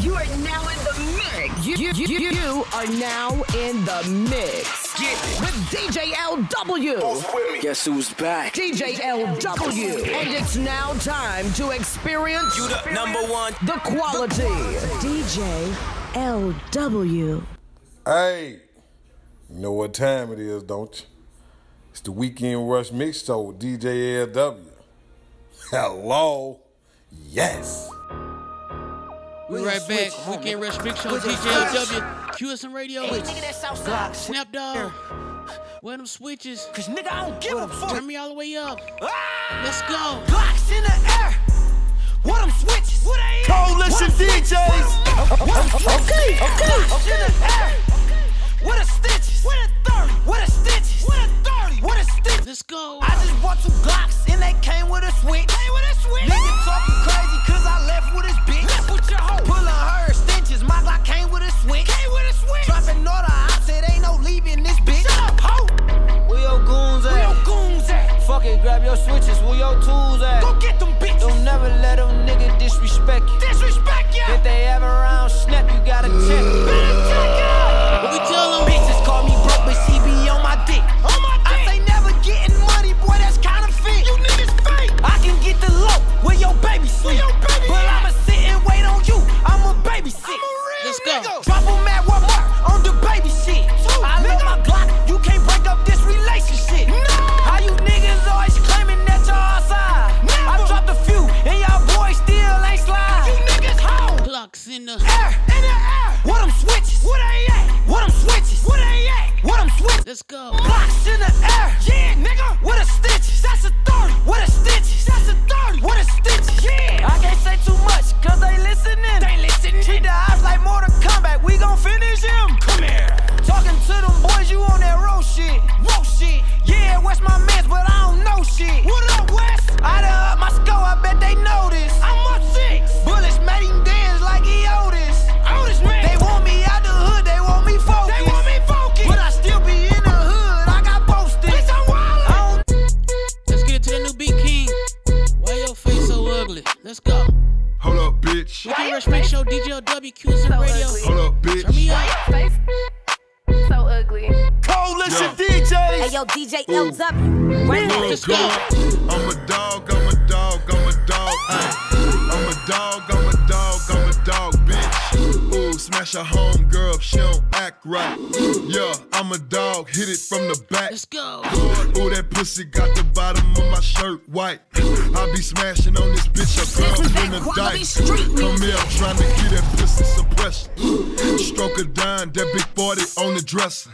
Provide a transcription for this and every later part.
You are now in the mix. You, you, you, you are now in the mix. Get it. With DJ LW. Guess who's back? DJ LW. And it's now time to experience You the number one. the quality. DJ LW. Hey, you know what time it is, don't you? It's the Weekend Rush Mix Show with DJ LW. Hello. Yes. We right back. Weekend Rush Big Show, DJ LW, QSM Radio, Snap Dog. Where them switches? Cause nigga, I don't give a fuck. Turn me all the way up. Ah! Let's go. Glocks in the air. What them switches? What they Coalition DJs. Okay, okay. Glocks in the air. What the stitches? What the 30? What the stitches? What the 30? What the stitches? Let's go. I just bought two Glocks and they came with a switch. Came with a switch. Nigga talking crazy cause I left with his bitch. Your hoe. Pulling her stitches. My Glock came with a switch. Came with a switch. Dropping order. I said ain't no leaving this bitch. Shut up, hoe. Where your goons at? Where your goons at? Fuck it, grab your switches. Where your tools at? Go get them bitches. Don't never let them nigga disrespect you. Disrespect you. If they ever round snap, you gotta check. Better check it. What we tell? Bitches call me broke, but she be on my dick. On my dick. I say never getting money, boy, that's. You niggas fake. I can get the low where your baby sleep. but I'ma sit Let's go. Drop 'em at Walmart on the baby shit. I love my Glock. You can't break up this relationship. No. How you niggas always claiming that y'all outside? I dropped a few and y'all boys still ain't slide. You niggas home Clocks in the. air, in the air. What them switches? What they at? What them switches? What they at? What them switches? Let's go. Glocks in the air. Yeah, nigga. What a stitches? That's a 30. What a stitches? That's a 30. What a stitches? Yeah. Go. I'm a dog, I'm a dog, I'm a dog. Ay. I'm a dog, I'm a dog, I'm a dog, bitch. Ooh, smash a home girl, she don't act right. Yeah, I'm a dog, hit it from the back. Let's go. Ooh, that pussy got the bottom of my shirt white. I be smashing on this bitch, a girl in the dice. Come here, I'm trying to get that pussy suppression. Stroke a dime, that big 40 on the dresser.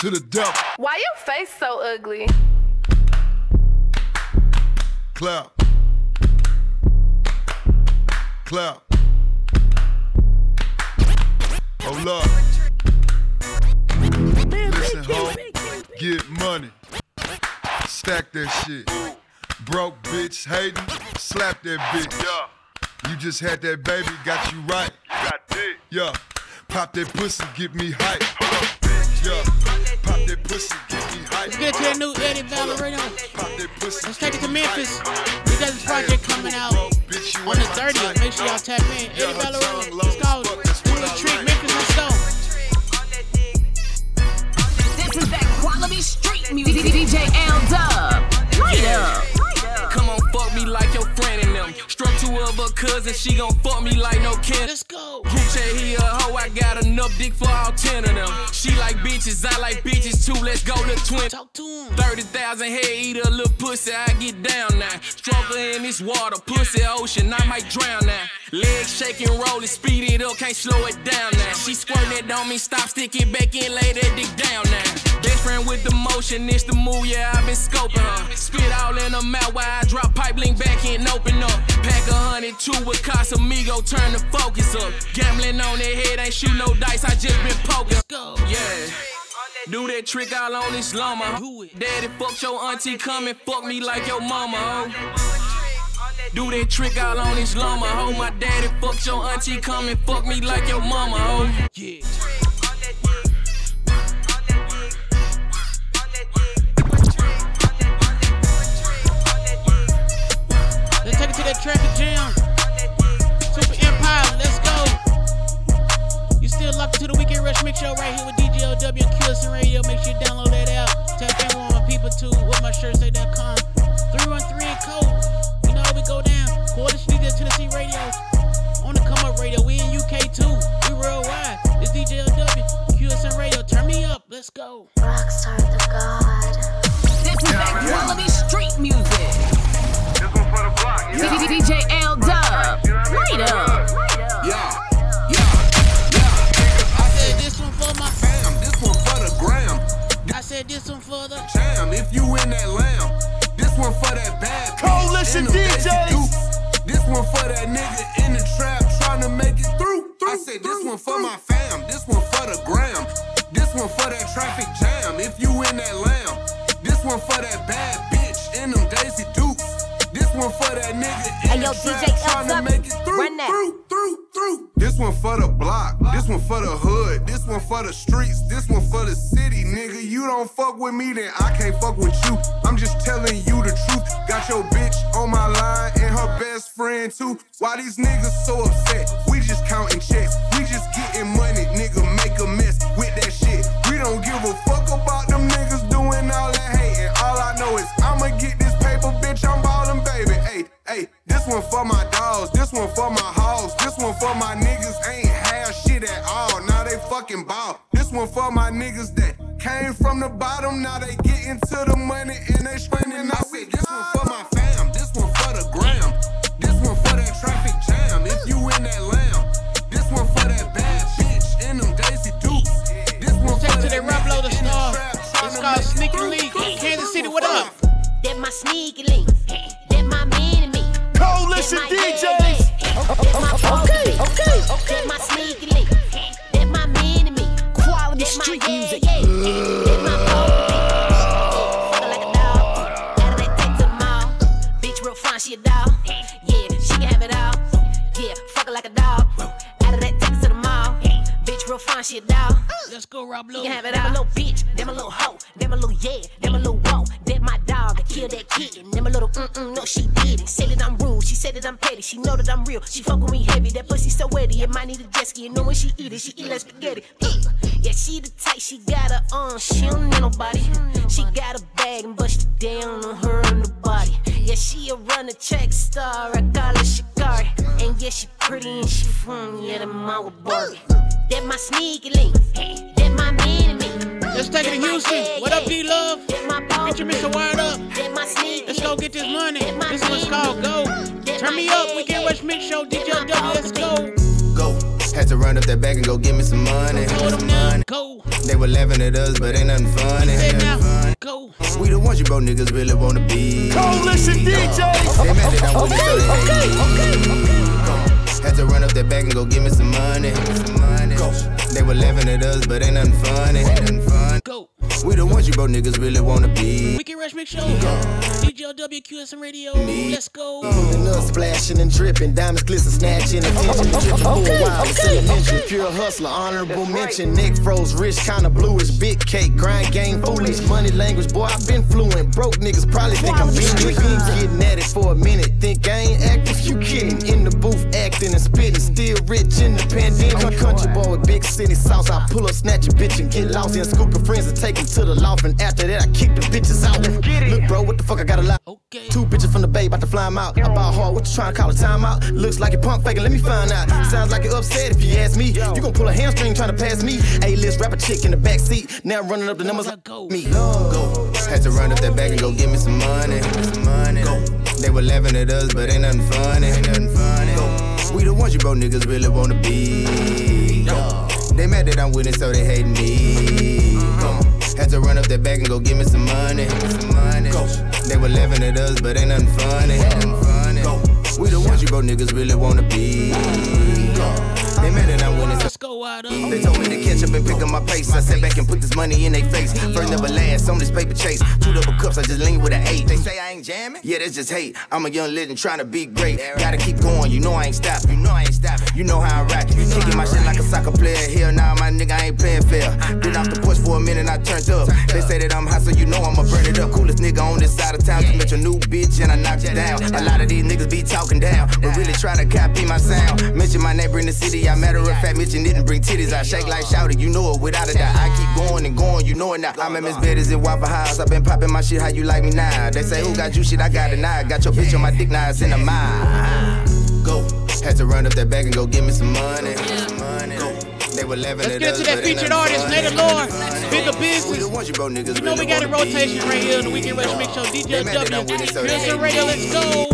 To the devil. Why your face so ugly? Clap. Clap. Hold up. Listen, ho. Get money. Stack that shit. Broke bitch hating. Slap that bitch. Yeah. You just had that baby, got you right. got it. Yeah. Pop that pussy, get me hype. Yeah. Pop that pussy, get me hype. Let's get to that new Eddie Valerino. Pop that pussy, Let's take it to Memphis. hype. He got his project coming out on the 30th. Make sure y'all tap in. Eddie Valerino. Let's go. Do the treat Memphis. Let's go. This is that quality street music. DJ L Dub. Light up. Come on, fuck me like your friend Struck two of her cousins, she gon' fuck me like no kin. Let's go. Chat, he a hoe, I got enough dick for all ten of them. She like bitches, I like bitches too, let's go to twin. Talk to him. 30,000 head, eat a little pussy, I get down now. Her in this water, pussy ocean, I might drown now. Legs shaking, rolling, speed it up, can't slow it down now. She squirting it on me, stop, stick it back in, lay that dick down now. With the motion, it's the move, yeah, i been scoping her. Spit all in her mouth while I drop pipe, link back in, open up. Pack a hundred two with Casamigo, turn the focus up. Gambling on their head, ain't shoot no dice, I just been poking. Yeah. Do that trick all on this llama. Do it. Daddy fuck your auntie, come and fuck me like your mama, ho. Do that trick all on this llama, ho. My daddy fuck your auntie, come and fuck me like your mama, ho. Yeah. that traffic jam. Super Empire, let's go. You still locked into the Weekend Rush Mix Show right here with DJ LW and QSM Radio. Make sure you download that app. Tap in with my people too What my shirts at 313 code. You know how we go down. Quarter Studio Tennessee Radio. On the come up radio. We in UK too. We worldwide. It's DJOW. QSM Radio. Turn me up. Let's go. Rockstar the God. This is that quality street music. Real fine, she a dog. Let's go, Rob You Low. can have it Them a little bitch, them a little hoe, them a little yeah, them a little whoa. That my dog, I killed that kitten. Them a little mm-mm, no she didn't. Say that I'm rude, she said that I'm petty. She know that I'm real, she fuck with me heavy. That pussy so wetty, it might need a jet ski. You know when she eat it, she eat like spaghetti. Ugh. Yeah, she the type, she got her on, she don't need nobody. She got a bag and bust it down on her underbody. Yeah, she a run a track star, I call her Sha'Carri. And yeah, she pretty and she from, yeah, the mama Barbie. That my sneaky link, that my me. Let's take it to Houston. What up, D Love? Get your Mr. Wired up. Let's go get this money. This one's called Go. Turn me up. Weekend Rush Mix Show. DJ LW. Let's go. Go. Had to run up that bag and go get me some money. Go them now. Go. They were laughing at us, but ain't nothing funny. Say Ain't nothing now. funny. Go. We the ones you broke niggas really wanna be. Coalition DJs. They mad that I'm with it, so they hate me. Go. Had to run up that bag and go get me some money. Go. They were laughing at us, but ain't nothing funny. Ain't nothing funny. Go. We the ones you broke niggas really wanna be. Weekend Rush Mix Show. DJ LW QSM Radio. Me. Let's go. Pulling up, splashing and dripping, diamonds glisten, snatching attention. Dripping for a while, it's elementary. Pure hustler, honorable mention. Neck froze, rich, kinda bluish. Big cake, grind game, foolish. Money language, boy, I've been fluent. Broke niggas probably think I'm being beams. Getting at it for a minute. Think I ain't active? You kidding? In the booth, acting and spitting. Still rich in the pandemic. Country boy with big city sauce. I pull up, snatch a bitch and get lost. And scoop of friends and take them to the loft. And after that, I kick the bitches out. Look, bro, what the fuck I got a lot? Okay. Two bitches from the bay, about to fly 'em out. I bought hard, what you trying to call a timeout? Looks like you pump faking, let me find out. Sounds like you upset if you ask me. You gon' pull a hamstring trying to pass me. A-list rapper chick in the back seat. Now running up the numbers like Go. me. Go. Had to run up that bag and go get me some money. Some money. Go. They were laughing at us, but ain't nothing funny. Ain't nothing funny. Go. We the ones you broke niggas really wanna be. They mad that I'm it, so they hate me. Go. Had to run up that bag and go give me some money. Some money. They were laughing at us, but ain't nothing funny. Ain't nothing funny. We the ones you broke niggas really wanna be. They mad that I'm it, so Let's they told me to catch up and pick up my pace. I sat back and put this money in their face. First never last on this paper chase. Two double cups, I just lean with an eight. They say I ain't jamming? Yeah, that's just hate. I'm a young legend trying to be great. Gotta keep going, you know I ain't stopping. You know I ain't stopping. You know how I rock it. Kicking my shit like a soccer player. Here now, my nigga I ain't playing fair. Been off the porch for a minute, I turned up. They say that I'm hot, so you know I'ma burn it up. Coolest nigga on this side of town. Just met your new bitch and I knocked you down. A lot of these niggas be talking down, but really try to copy my sound. Mention my neighbor in the city, I matter of fact, mention didn't bring bring titties, I shake like shouty, you know it without a doubt. I keep going and going, you know it now. I'm in Miss Betty's in Waffle House, i been popping my shit, how you like me now? They say, who got you shit, I got it now. Got your bitch on my dick, now it's in the mind. Go. Had to run up that bag and go get me some money. Money. Go. They were laughing Let's get into that featured artist, Native Lord, bigger business. You know we got a rotation right here on the Weekend Rush Mix Show. DJ W, Houston Radio, let's go.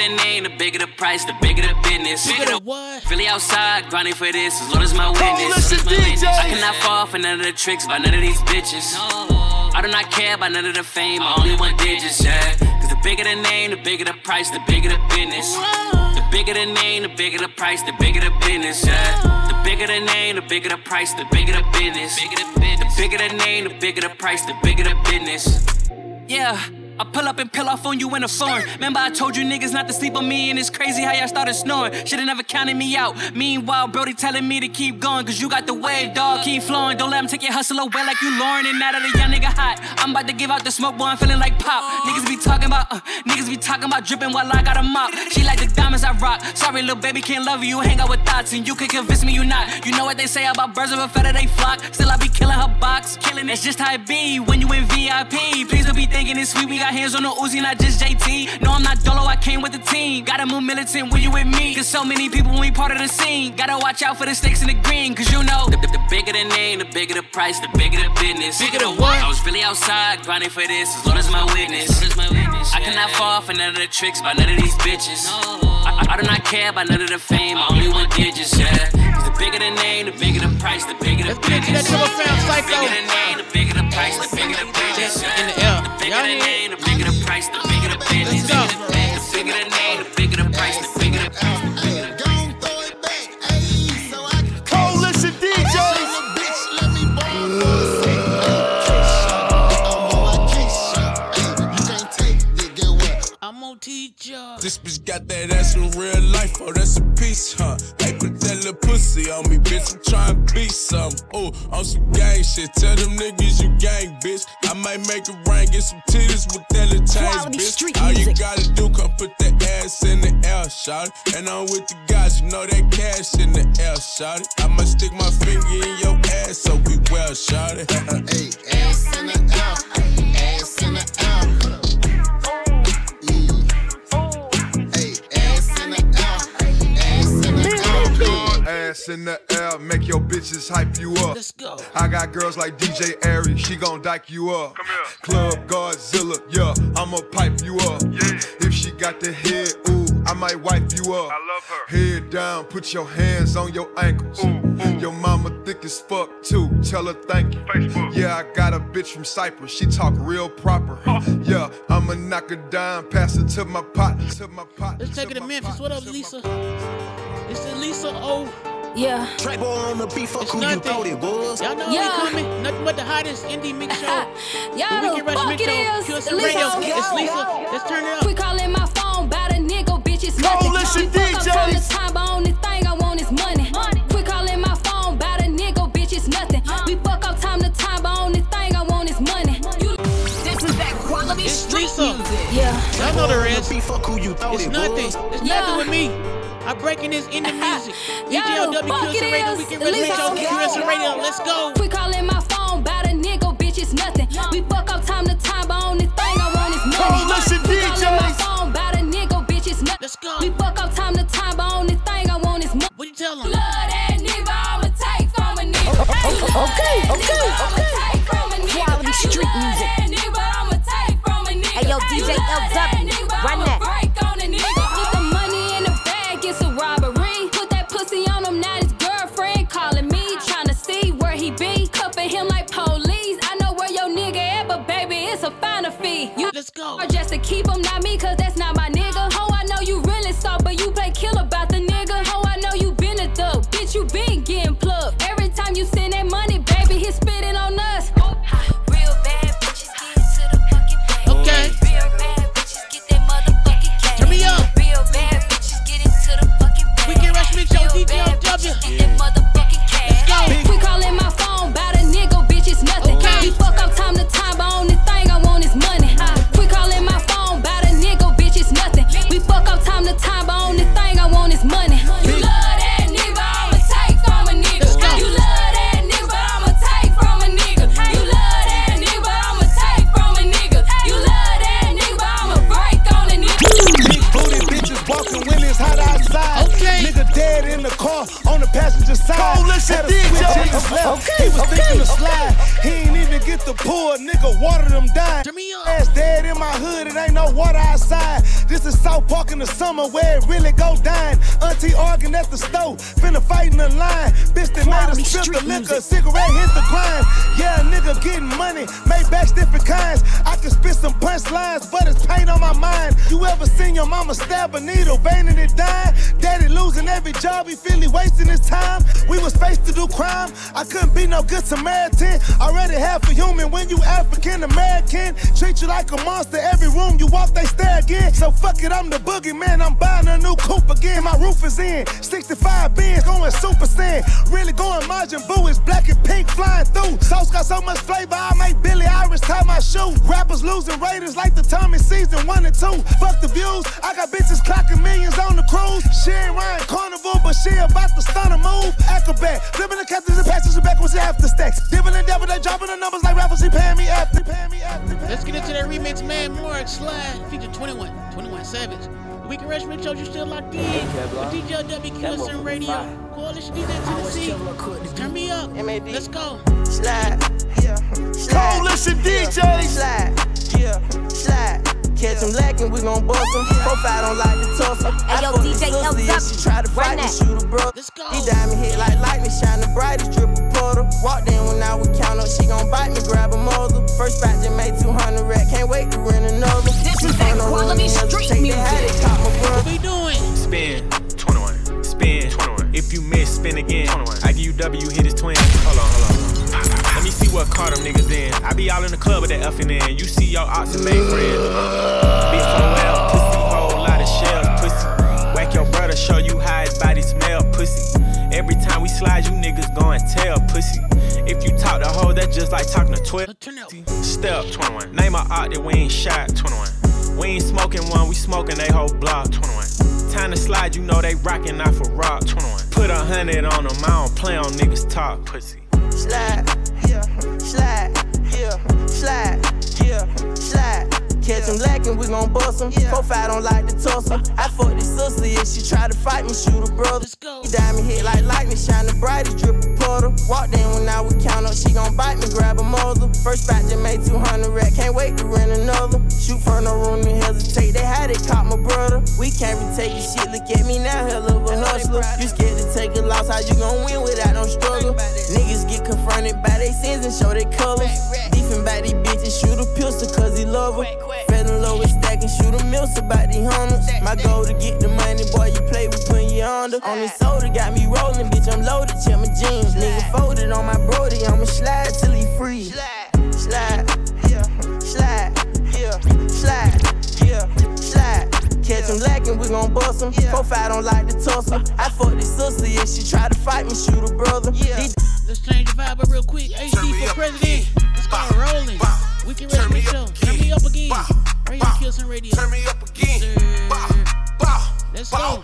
The bigger the name, the bigger the price, the bigger the business. Bigger the what? Philly outside, grinding for this, as long as my witness. listen, my witness. DJ. I cannot fall for none of the tricks by none of these bitches. I do not care about none of the fame, I only want digits, yeah. Cause the bigger the name, the bigger the price, the bigger the business. The bigger the name, the bigger the price, the bigger the business, yeah. The bigger the name, the bigger the price, the bigger the business. The bigger the name, the bigger the price, the bigger the business. Yeah. I pull up and peel off on you in a foreign. Remember, I told you niggas not to sleep on me, and it's crazy how y'all started snoring. Shoulda never counted me out. Meanwhile, Brody telling me to keep going, cause you got the wave, dog. Keep flowing, don't let him take your hustle away like you Lauren. And now that a young nigga hot, I'm about to give out the smoke, boy, I'm feeling like pop. Niggas be talking about, uh, niggas be talking about dripping while I got a mop. She like the diamonds I rock. Sorry, little baby, can't love you. Hang out with thoughts, and you can convince me you not. You know what they say about birds of a feather, they flock. Still, I be killing her box. Killing it's just how it be when you in VIP. Please don't be thinking it's sweet. We got hands on the Uzi, not just JT. No, I'm not dolo, I came with the team. Gotta move militant when you with me. Cause so many people when we part of the scene. Gotta watch out for the stakes in the green, cause you know. The, the, the bigger the name, the bigger the price, the bigger the business. Bigger the what? I was really outside grinding for this, as long as my witness. I cannot fall for none of the tricks by none of these bitches. I, I, I do not care about none of the fame, I only want digits, yeah. Cause the bigger the name, the bigger the price, the bigger the Let's get into that business. triple fam The bigger the name, the bigger the price, the bigger the. In the air. The bigger the name, the bigger the price, the bigger the. The bigger the name, the bigger the price, the bigger the gonna teach ya. This bitch got that ass in real life, oh, that's a piece, huh? Hey, put that little pussy on me, bitch. I'm trying to be some. Oh, on some gang shit. Tell them niggas you gang, bitch. I might make it rain, get some titties with that little change, Quality bitch. street All you music. gotta do, come put that ass in the air, shout it. And I'm with the guys, you know that cash in the air, shout it. I might stick my finger in your ass, so we well, shout it. Hey, ass in the air, ass in the air. Ass in the air, make your bitches hype you up. Let's go. I got girls like DJ Ari, she gon' dyke you up. Come here. Club Godzilla, yeah, I'ma pipe you up. Yeah. If she got the head, ooh, I might wipe you up. I love her. Head down, put your hands on your ankles. Ooh. ooh. Your mama thick as fuck too, tell her thank you. Facebook. Yeah, I got a bitch from Cyprus, she talk real proper. Yeah, I'ma knock her down, pass it to my partner, to my partner. Let's take it to Memphis. What up, Lisa? It's the Lisa O. Yeah. Trap on the beat, fuck It's who you thought it was. Y'all know Yeah. we coming. Nothing but the hottest indie mix show. Y'all The know Weekend the Rush fuck Mix it Show. is. Lisa, radio. go. It's Lisa. Let's turn it up. Quit calling my phone about a nigga, bitch, it's nothing. Coalition We fuck up time DJs. to time, but only thing I want is money. Quit calling my phone about a nigga, bitch, it's nothing. We fuck up time to time, but only thing I want is money. You This is that quality It's street Lisa. music. yeah. Y'all know the On rest. who you thought It's nothing. It's nothing with me. I'm breaking this into music. Y'all DJLW fuck Kill it radio. is. Weekend Rush Mix Lisa, Show. go. Kill some radio. Let's go. Quit calling my phone about a nigga, bitch, it's nothing. We fuck up time to time, but only thing I want is money. Coalition Quit calling my DJs. phone about a nigga, bitch, it's nothing. Let's go. We fuck up time to time, but only thing I want is money. What you tell them? Blood that nigga, I'ma take from a nigga. okay, okay, okay. Quality street music. Hey, yo, DJ LW, keep him, not me, cause that's not my nigga. Ho, I know you really soft, but you play kill about the nigga. Ho, I know you been a thug, bitch, you been getting plugged. Every time you send that money, baby, he spitting on us. Real bad bitches get to the fucking bag. Okay. Real bad bitches get that motherfucking cash. Turn me up. Real bad bitches get into the fucking bag. Weekend Rush Mix Show. Real bad DJLW. Like a monster. Every room you walk, they stare again. So fuck it, I'm the boogeyman. I'm buying a new coupe again. My roof is in. 65 bins going super sand. Really going Majin Buu. It's black and pink flying through. Sauce got so much flavor, I make Billie Eilish tie my shoe. Rappers losing ratings like the Tommy season one and two. Fuck the views. I got bitches clocking millions on the cruise. She ain't riding carnival, but she about to stun a move. Acrobat, flipping the captains and passengers back with after stacks. Dipping and devil, they dropping the numbers like rappers. He paying me after. Let's get into that remix, man. Mark Slide, feature 21, 21 Savage. Weekend Rush Mix shows you still locked in. With DJ WQSN Radio. Coalition DJ Tennessee. Turn me up. Let's go. Slide, yeah. Slide, Coalition yeah. DJs. Slide, yeah. Slide. Catch him lacking, we gon' bust him. Profile don't like the tussle. Hey, yo, I fuck DJ his sister, LW, yeah, she try to fight run me, that. shoot a bro. He diamond hit like lightning, shine the brightest, drip a puddle. Walked in when I would count up, she gon' bite me, grab a muzzle. First batch just made 200 rack, can't wait to rent another. This is that quality street music. What we doing? Spin 21. Spin 21. If you miss, spin again. 21. I give you W, hit his twin. Hold on, hold on. Let me see what car them niggas in. I be all in the club with that effing in. You see your ops and main friends. Big 4L, pussy, whole lot of shells, pussy. Whack your brother, show you how his body smell, pussy. Every time we slide, you niggas go and tell, pussy. If you talk to hoe, that's just like talking to 12. Step 21. Name a op that we ain't shot. 21. We ain't smoking one, we smoking they whole block. 21. Time to slide, you know they rockin' off a rock. 21. Put a hundred on them, I don't play on niggas talk, pussy. Slide, yeah, slide, yeah, slide, yeah, slide. Catch him lacking, we gon' bust him. Profile don't like the tussle. I fuck this sister, if she try to fight me, shoot a brother. He diamond hit like lightning, shine the brightest, drip a puddle. Walked in when I would count up, she gon' bite me, grab a muzzle. First batch just made 200 rack, can't wait to rent another. Shoot for no room to hesitate, they had it caught my brother. We can't be taking shit, look at me now, hell of a hustler. You scared to take a loss, how you gon' win without no struggle? Niggas get confronted by they sins and show their colors. Beefing by these bitches, shoot a pistol cause he love her. Fed in low and stacking, shoot a mills about these hundreds. My goal to get the money, boy, you play, we putting you under. On this soda, got me rolling, bitch, I'm loaded, check my jeans. Nigga folded on my brody, I'ma slide till he free. Slide, slide, yeah, slide, yeah, slide. Catch him lacking, we gon' bust him. Profile don't like the tussle. I fuck this sister, if she try to fight me, shoot a brother. These Let's change the vibe up real quick. HD for president. Let's go rolling. We can rest me show. Turn me up again. Radio Kilson Radio. Turn me up again. Let's go.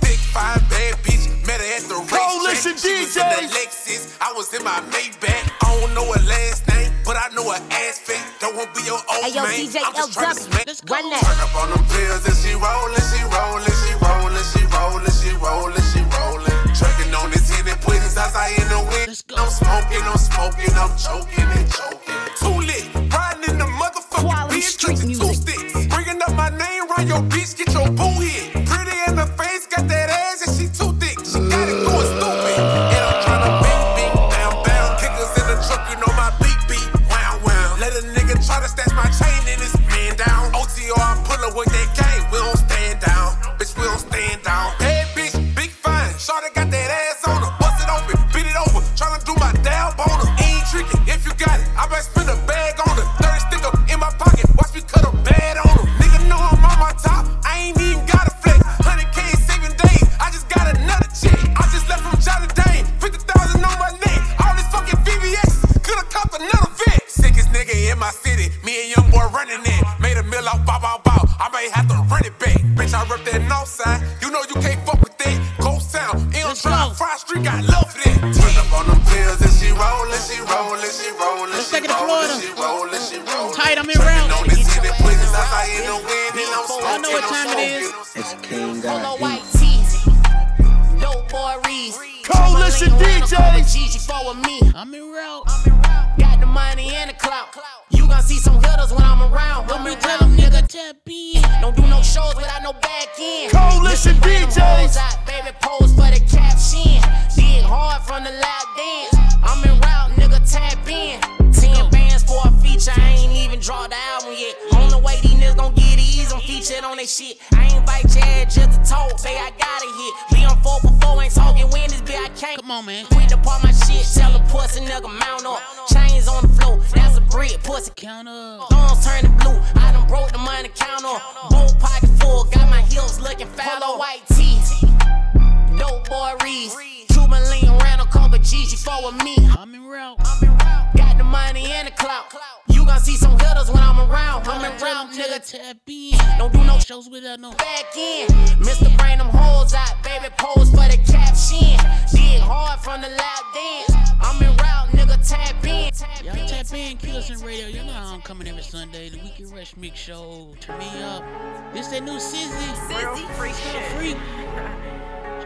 Big fine bad bitch, met her at the Coalition racetrack. She was in the Lexus, I was in my Maybach. I don't know her last name, but I know her ass fake. Don't be your old Hey, yo, man. DJ I'm just trying to smack. Run that. Turn up on them pills and she rollin', she rollin', she rollin', she rollin', she rollin', she rollin'. Truckin' on this hit and put his outside in the wind. I'm smoking, I'm smoking, I'm choking and choking. Too lit, riding in the motherfucking bitch, touching two sticks. Bringing up my name, run your bitch, get your boo no back end. Coalition DJs. hoes out, baby, pose for the caption. Dig hard from the loud dance. I'm in route, nigga, tap in. Ten bands for a feature, I ain't even draw the album yet. On the way, these niggas gon' get ease, I'm featured on they shit. I ain't bite your head just to talk, say I got it hit. Be on 4 before, ain't talking when this bitch I can't. Come on, man. Quick to part my shit, tell a pussy nigga mount up. Brick, pussy Count up. Thumbs turning blue. I done broke the money counter. Both pocket full, got my heels looking. Polo white tees. Dope boy Reese. Cuban lean ran a couple G's. You fall with me. I'm in route. Got the money and the clout. You gon' see some hitters when I'm around. I'm Tell around, nigga, nigga. tap in. Don't do no Shows without no. back in. Mr. Brain them holes out, baby pose for the caption. Dig hard from the loud dance. I'm in route, nigga, tap in. Tap Y'all in. tap in, Killson Radio. You know how I'm coming every Sunday. The Weekend Rush Mix Show. Turn me up. This that new Sizzy. Sizzy. Freak freak.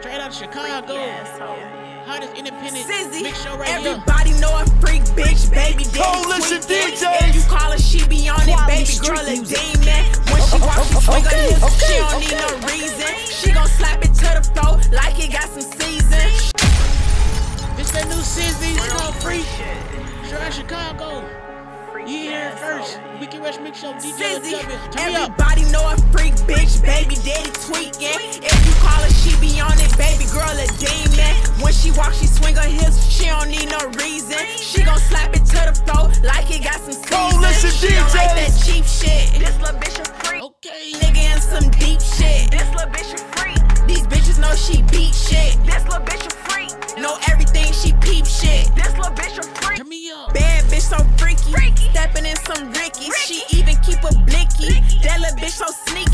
Straight out of Chicago. Hottest independent Sizzy, mix show right here. everybody know a freak bitch, baby daddy. Coalition tweaking. DJs. If you call her, she be on it, baby girl a demon. When she walk, she swing her hips, she don't need no reason. She gon' slap it to the floor like it got some season. This that new Sizzy. It's called Freak. Straight out Chicago. You hear it first. Weekend Rush Mix Show. DJ Sizzy, W. Turn me up. everybody know a freak bitch, baby daddy tweaking. If you call her, she be on it, baby girl a demon. When she walk, she swing her hips, she don't need no reason. She gon' slap it to the floor like it got some Coalition season. She don't like that cheap shit. This little bitch a freak. Okay. Nigga in some deep shit. This little bitch a freak. These bitches know she beat shit. This little bitch a freak. Know everything, she peep shit. This little bitch a freak. Little bitch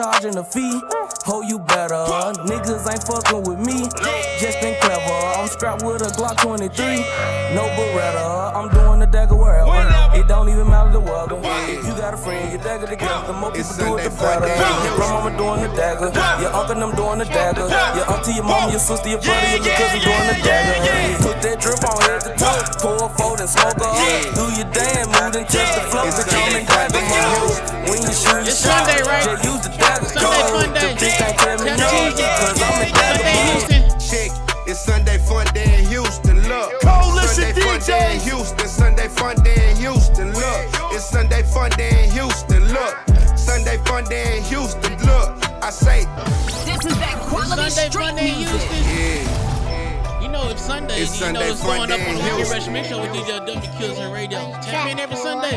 charging a fee, ho you better. Niggas ain't fucking with me, just been clever. I'm strapped with a Glock 23, no Beretta. I'm doing the dagger wherever. It don't even matter the weather. If you got a friend, get dagger together. The more people do it, the better. Your grandmama doing the dagger, your uncle them doing the dagger, your auntie, your mama, your sister, your brother, your cousin doing the dagger. Put that drip on head to toe, pour a fold and smoke up. Do your Sunday fun day in music. Houston. You know it's Sunday. It's you know it's fun going up on the Weekend Houston. Rush Mix Show with DJ W Kills and Radio. Tap in every Sunday.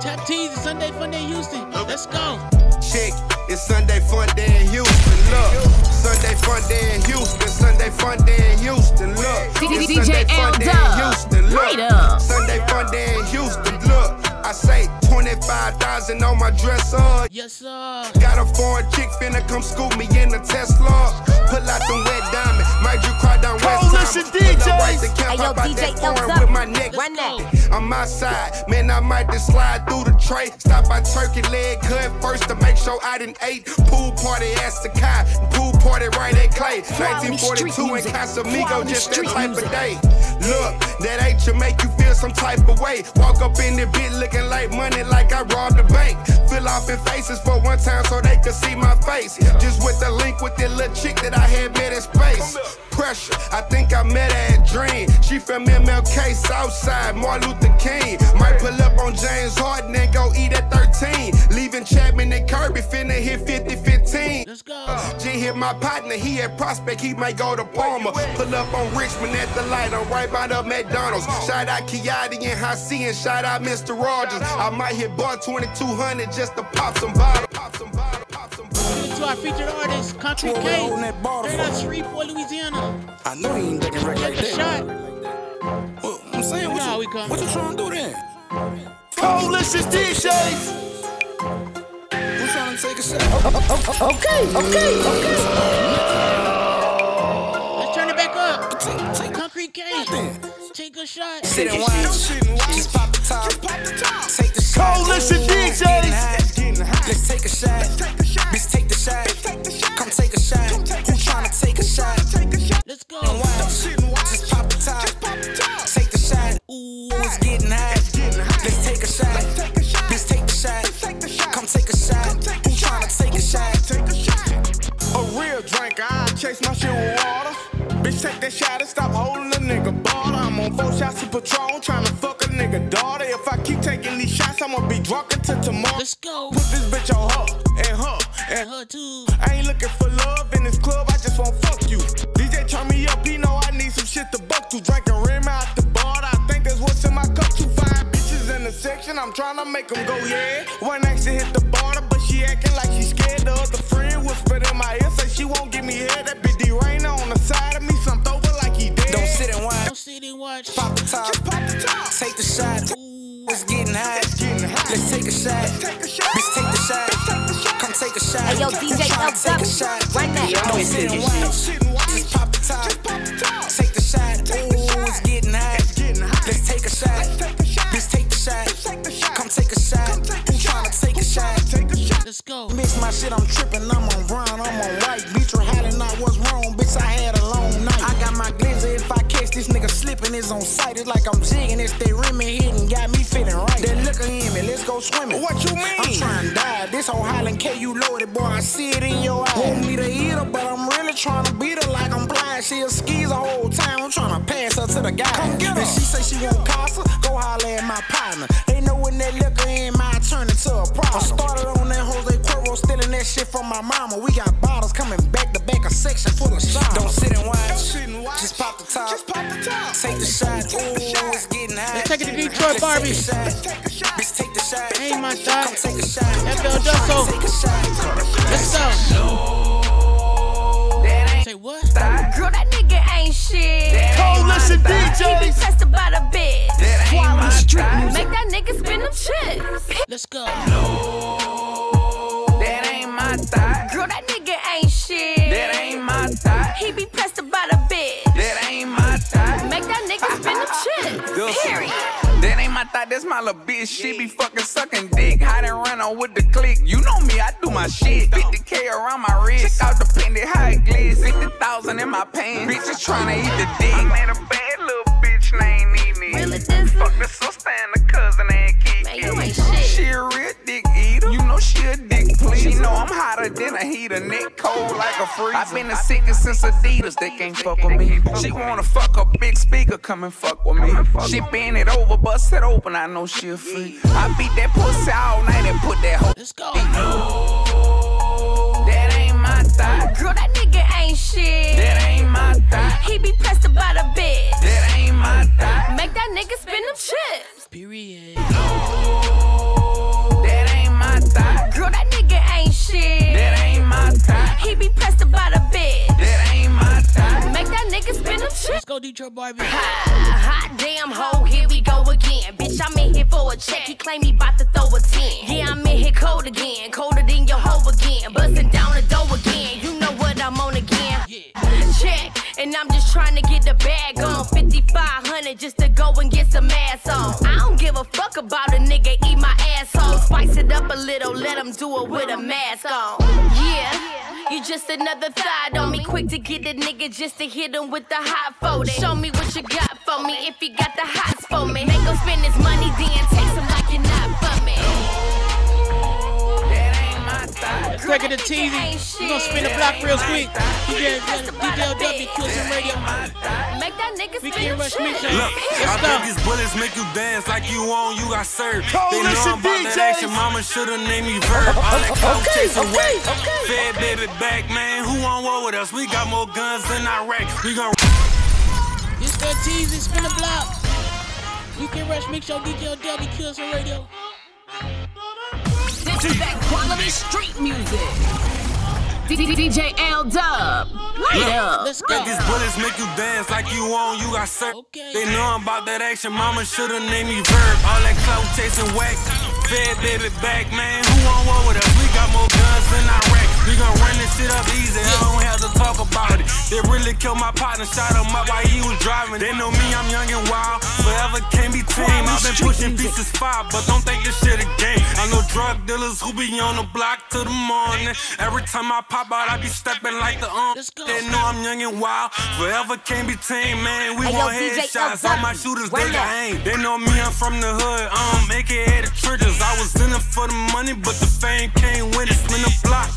Tap T's is Sunday fun day in Houston. Let's go. Check. It's Sunday fun day in Houston. Look. Sunday fun day in Houston. Sunday fun day in Houston. Look. It's Sunday fun day in Houston. Look. Sunday fun day in Houston. Look. I say 25,000 on my dresser. Yes, sir. Got a foreign chick finna come scoop me in the Tesla. Pull out them wet diamonds. Might you cry down West oh, Coalition Time. Pull right DJs. to camp, Hey, yo, DJ that foreign Elza. with my neck. Run that. I'm outside, man. I might just slide through the tray. Stop by turkey leg cut first to make sure I didn't ate. Pool party at Sakai, pool party right at Clay. 1942 street in music. Casamigo, just that type music. of day. Look, that ain't to make you feel some type of way. Walk up in the bit looking like money, like I robbed a bank. Fill off in faces for one time so they could see my face. Just with the link with that little chick that I had met in space. Pressure, I think I met her at Dream. She from MLK Southside, Martin Luther King. Might pull up on James Harden and go eat at 13. Leaving Chapman and Kirby, finna hit 50 15. Let's go. G hit my partner, he at Prospect, he might go to Palmer. Pull up on Richmond at the light, I'm right by the McDonald's. Shout out Kiati and Hassi and shout out Mr. Rogers. I might hit bar 2200 just to pop some bottles. Pop some bottles. Our featured artist, Country K. Straight out Shreveport, Louisiana. I know you ain't looking right like Take a that. shot. Well, I'm saying, You what you, we come. what you trying to do then? Coalition DJs. Who trying to take a shot? Okay, okay, okay. Let's turn it back up. Take Concrete K. Take a shot. Sit and watch. Just pop the top. Take the shot. Coalition DJs. Let's take a shot. Bitch, take the shot. Come take a shot. Who tryna take a shot? Let's go. And watch. Just pop the top. Take the shot. Ooh, it's getting high. Let's take a shot. Bitch, take the shot. Come take a shot. Who tryna take a shot? A real drinker, I chase my shit with water. Bitch, take that shot and stop holding a nigga baller. I'm on four shots of Patron, tryna fuck a nigga daughter. If I keep taking these shots, I'ma be drunk until tomorrow. Let's go. Put this bitch on her and her too. I ain't looking for love in this club, I just want fuck you. DJ turn me up, he know I need some shit to buck to. Drinking rim out the bar, I think that's what's in my cup. Two fine bitches in the section, I'm tryna make them go, yeah. One actually hit the border, but she acting like she scared. The other friend whispered in my ear, say she won't give me head. That bitch D-Rain on the side of me, some over like he dead. Don't sit and watch. Don't sit and watch. Pop the top. Just pop the top. Take the shot. It's getting high. Let's take a shot. Bitch, take shot. Hey, yo, DJ tryna Elza. take a shot? Run that. Don't sit and watch. Just pop the top. Take the shot. Ooh, it's getting high. Let's take a shot. Bitch, take the shot. Come take a shot. Who tryna take a shot? Let's go. Mix my shit, I'm tripping. I'm on brown, I'm on white. It's on sight. It's like I'm jigging. It's that rim hitting, got me feeling right. That liquor in me, let's go swimming. What you mean? I'm trying to die. This whole Highland K, you loaded, boy. I see it in your eyes. Want me to eat her, but I'm really trying to beat her like I'm blind. She a skis the whole time. I'm trying to pass her to the guy. Come get her. And she say she want casa, go holler at my partner. They know when that liquor in my turn into a problem. I started stealing that shit from my mama. We got bottles coming back to back, a section full of shots. Don't sit and watch. Just pop the top. Take the shot. Ooh, it's getting high. Let's take it to Detroit, Barbie. Bitch, take the shot. Ain't my shot. Come take a shot. FL Dusso. Take a shot. Let's go. Say what? Girl, that nigga ain't shit. Coalition He be DJs. pressed about a bitch. Quality street music. Make that nigga spin them chips. Let's go. That ain't my thought. Girl, that nigga ain't shit. That ain't my thought. He be pressed about a bitch. That ain't my thought. Make that nigga spin them chips. Period. That ain't my thought, that's my little bitch. She be fucking sucking dick. Hide and run on with the click. You know me, I do my shit. 50k around my wrist. Check out the pendant, how it glitz. 50,000 in my pants. Bitches tryna eat the dick. I met a bad little bitch named Nene. Really, this? Fuck the sister and the cousin and Kiki. Man, you ain't shit. She a real dick eater. She a dick pleaser. She know I'm hotter than a heater. Neck cold like a freezer. i been the sickest since Adidas. They can't fuck with me. She wanna fuck a big speaker. Come and fuck with me. She bend it over, bust it open. I know she a freak. I beat that pussy all night and put that hoe. Let's go. That ain't my thought. Girl, that nigga ain't shit. That ain't my thought. He be pressed about a bitch. That ain't my thought. Make that nigga spin them chips. Period. That ain't my thought. Girl, that nigga ain't shit. That ain't my thought. He be pressed about a bitch. That ain't my thought. Make that nigga spin them chips. Let's go, Detroit Barbie. Hot damn hoe, here we go again. Bitch, I'm in here for a check. He claim he bout to throw a 10. Yeah, I'm in here cold again. Colder than your hoe again. Bustin' down the door again. You know what I'm on again. Trying to get the bag on. 5500 just to go and get some ass on. I don't give a fuck about a nigga eat my asshole. Spice it up a little, let him do it with a mask on. Yeah, you just another thought on me. Quick to get the nigga just to hit him with the hot photo. Show me what you got for me if you got the hots for me. Make him spend his money, then text him like you're not me. Let's it to TV. We gonna spin the block real quick. DJ, DJ W, kill some radio. Make that nigga We spin can the rush shit. mix. Look, I go. bet these bullets make you dance like you on, you got served. They Coalition know about that DJs. action, mama should've named me Verb. All that clout Okay, chasing okay, whack. Fed baby back, man, who on war with us? We got more guns than Iraq. We gon' This that teasy, spin the block. We can rush mix show DJ W, kill some radio. This is that quality street music. DJ L Dub. Light up. Let's Bet these bullets make you dance like you on, you got served. They know I'm about that action, mama should've named me Verb. All that clout chasing whack. Fed baby back, man, who on war with us? We got more guns than Iraq. We gon' run this shit up easy, I don't have to talk about it. They really killed my partner, shot him up while he was driving. They know me, I'm young and wild, forever can't be tame. I've been pushing pieces five, but don't think this shit a game. I know drug dealers who be on the block till the morning. Every time I pop out, I be stepping like the um. They know I'm young and wild, forever can't be tame, man. We Hey, want headshots, all my shooters, they got aim. They know me, I'm from the hood, um, aka the triggers. I was in it for the money, but the fame came with it. Spin the block.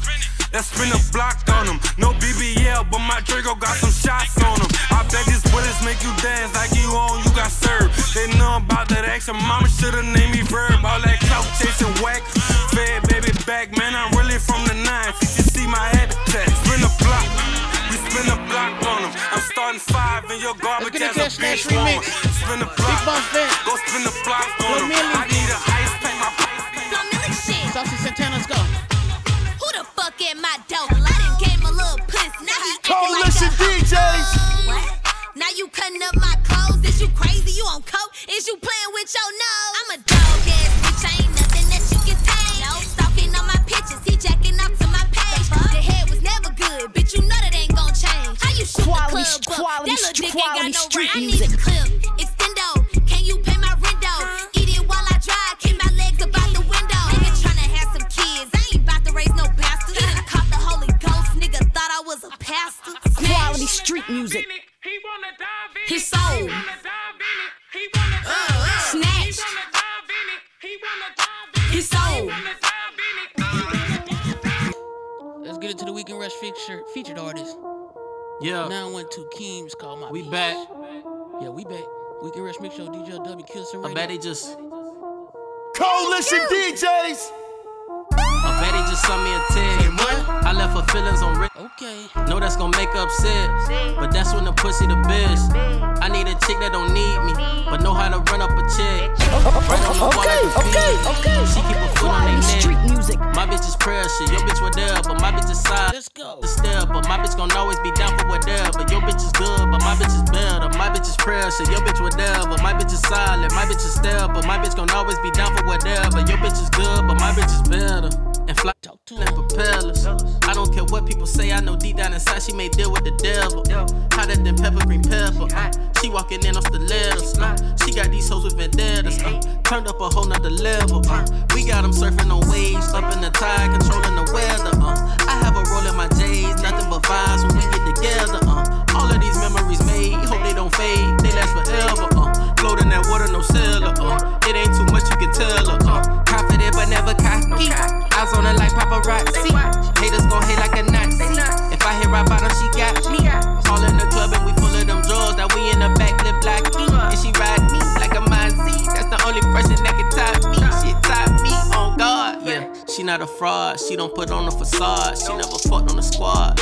Let's spin a block on them. No BBL, but my Draco got some shots on them. I bet these bullets make you dance like you on, you got served. They know about that action. Mama should've named me Verb. All that clout chasing whack. Fed baby back, man. I'm really from the nine. You see my habitat. Spin a block. We spin a block on them. I'm starting five in your garbage as a that bitch. Spin a block. Go spin the block on them. I need an Now he acting like a. DJs. What? Now you cutting up my clothes? Is you crazy? You on coke? Is you playing with your nose? I'm a dog ass bitch. I ain't nothing that you can tame. No. Stalking on my pictures. He jacking up to my page. The head was never good. Bitch, you know that ain't gon' change. How you shoot Quality, the club up? quality, that little dick quality ain't got no. I need a clip. Extendo. Quality street music. His soul. Snatched. His soul. Let's get into the weekend rush feature, featured artist. Yeah. 912 Keems called my We Peace. back. Yeah, we back. Weekend rush mix show DJ W kill some I bet they just. Coalition DJs. I just sent me a text. I left her feelings on red. Okay. Know that's gonna make up set. But that's when the pussy the best. I need a chick that don't need me, but know how to run up a check. Right on the wall like okay, okay. She keep a foot on Quality their street music. My bitch is prayer shit. Your bitch was there, but my bitch is side. Let's go. The step, but my bitch gon' always be down for whatever. But your bitch is good, but my bitch is better. My bitch is prayer shit. Your bitch whatever. But my bitch is silent. My bitch is still, but my bitch gon' always be down for whatever. Your bitch is good, but my bitch is better. And fly and propellers. I don't care what people say. I know deep down inside she may deal with the devil. Hotter than pepper green pepper. Uh, she walking in on stilettos. Uh, she got these hoes with vendettas. Uh, turned up a whole nother level. Uh, we got them surfing on waves, up in the tide, controlling the weather. Uh, I have a roll in my J's, nothing but vibes when we get together. Uh, all of these memories made, hope they don't fade, they last forever. Uh, float in that water, no sailor. Uh, it ain't too much you can tell her. Uh, confident but never cocky. Eyes on her like paparazzi. Haters gon' hate like a Nazi. If I hit rock bottom, she got me. All in the club and we full of them drawers. Now we in the back, lip blocky. And she ride me like a Monzy. That's the only person that can top me. She top me on God. Yeah, she not a fraud. She don't put on a facade. She never fucked on the squad.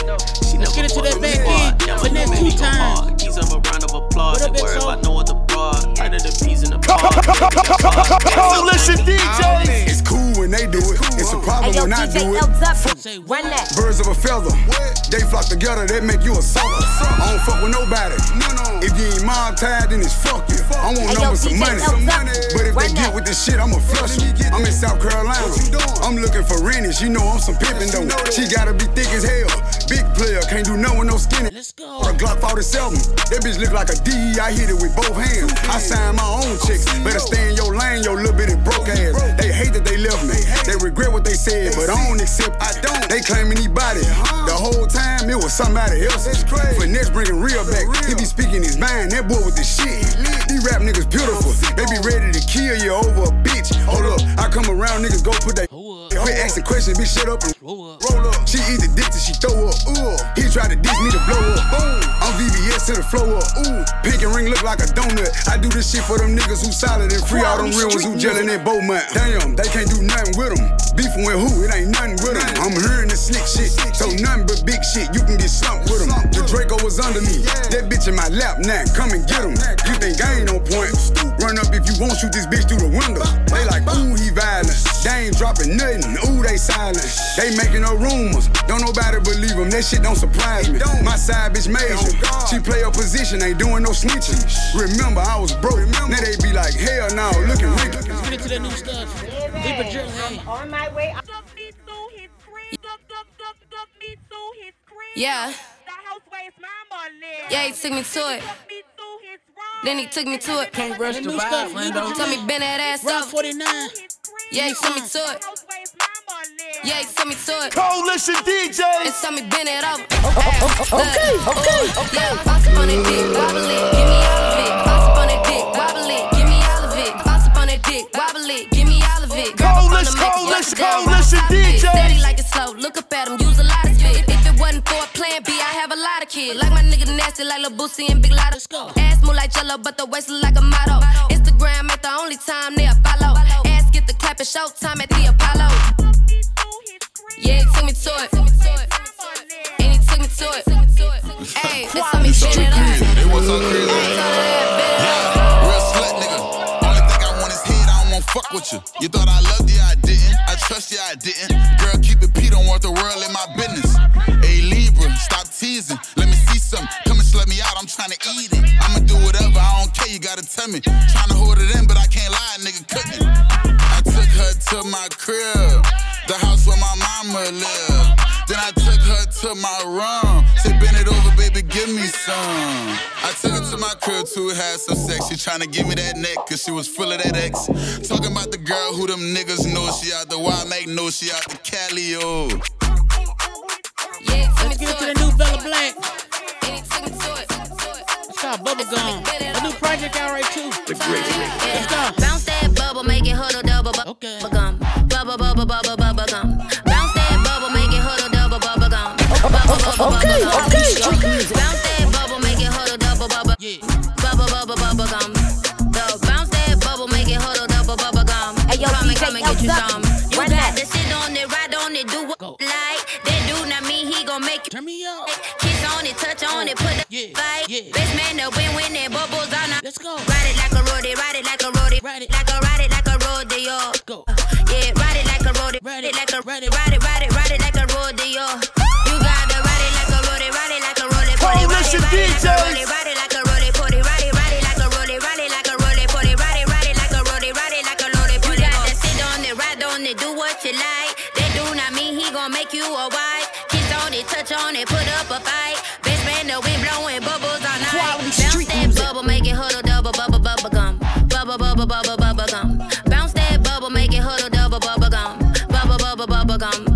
She Let's get into that back end. Man, two you make me go times. hard. Deserve a round of applause. What up, worry Exo? about no other broad. Tighter than peas in the pod. Coalition DJs. It's cool when they do it. It's a problem when I do it. L Run that. Birds of a feather, they flock together, they make you a sucker. I don't fuck with nobody. If you ain't mob tied, then it's fuck you. I want Hey, yo, numbers some money. But if they get with this shit, I'ma flush them. I'm in South Carolina. I'm looking for Rennie. She know I'm some pimpin' though. She gotta be thick as hell. Big player, can't do nothing with no skinny. Let's go. Or A Glock 47. That bitch look like a D. I hit it with both hands. I sign my own checks. Better stay in your lane, your little bitty broke ass. They hate that they left me. They regret what they said, but I don't accept. I don't. They claiming he body. The whole time it was somebody else. Finesse bringing real back. He be speaking his mind. That boy with the shit. These rap niggas beautiful. They be ready to kill you over a bitch. Hold up, I come around, niggas go put that. Quit asking questions, bitch, shut up and roll up. She eat the dick she throw up. Ooh, he try to diss me to blow up. Boom, I'm VVS to the flow up. Ooh, pink and ring look like a donut. I do this shit for them niggas who solid and free. All them real ones who gelling in Beaumont. Damn, they can't do nothing with them. Beefing with who? It ain't nothing with them. I'm hearing the slick shit, so nothing but big shit. You can get slumped with them. The Draco was under me. That bitch in my lap now. Come and get him. You think I ain't on point? Run up if you won't shoot this bitch through the window. They like, ooh, he violent. They ain't dropping nothing. Ooh, they silent. They making no rumors. Don't nobody believe them. That shit don't surprise me. My side bitch major. She play her position, ain't doing no snitching. Remember, I was broke. Now they be like, hell no, looking rich. Let's get into that new stuff. Leave a drill, hey. On my way. Yeah. Yeah, he took me to it. Then he took me to it. Can't rush the vibe, Lando. Told me bend that ass Rock up. 49. Yeah, he took me to it. Yeah, he took me to it. Coalition DJs. And told me bend it over. okay, okay, oh, Yeah, bounce up on that dick, wobble it, give me all of it. Bounce up on that dick, wobble it, give me all of it. Bounce up on that dick, wobble it, give me all of it. Grab up on the mic, Coalition, lock it down, coalition rock top it. DJs. Steady like it's slow, look up at him, use a lot of spit. Wasn't for a plan B, I have a lot of kids. Like my nigga nasty, like Lil Boosie and Big Lotto. Ass move like jello, but the waist look like a motto. Instagram ain't the only time they follow. Ass get the clap at showtime at the Apollo. Yeah, he took me to it. And he took me to it. Hey, it's on me, shit it up. It was crazy. Yeah, real slut nigga. Only thing I want is head, I don't want fuck with you. You thought I loved you, I didn't. I trust you, I didn't. Girl, keep it crib, the house where my mama lived. Then I took her to my room. Said, bend it over, baby, give me some. I took her to my crib to have some sex. She tryna give me that neck, cause she was full of that X. Talking about the girl who them niggas know. She out the wild make know she out the Cali, oh. Let's get into the new Bella Black. It's called Bubblegum. A new project out right too. The great, Let's go. Come and DJ come get you some. You run got to sit on it, ride on it, do what you like. That do not mean he gon' make you. Turn me up. Kiss on it, touch on it, put the fight. Best bubble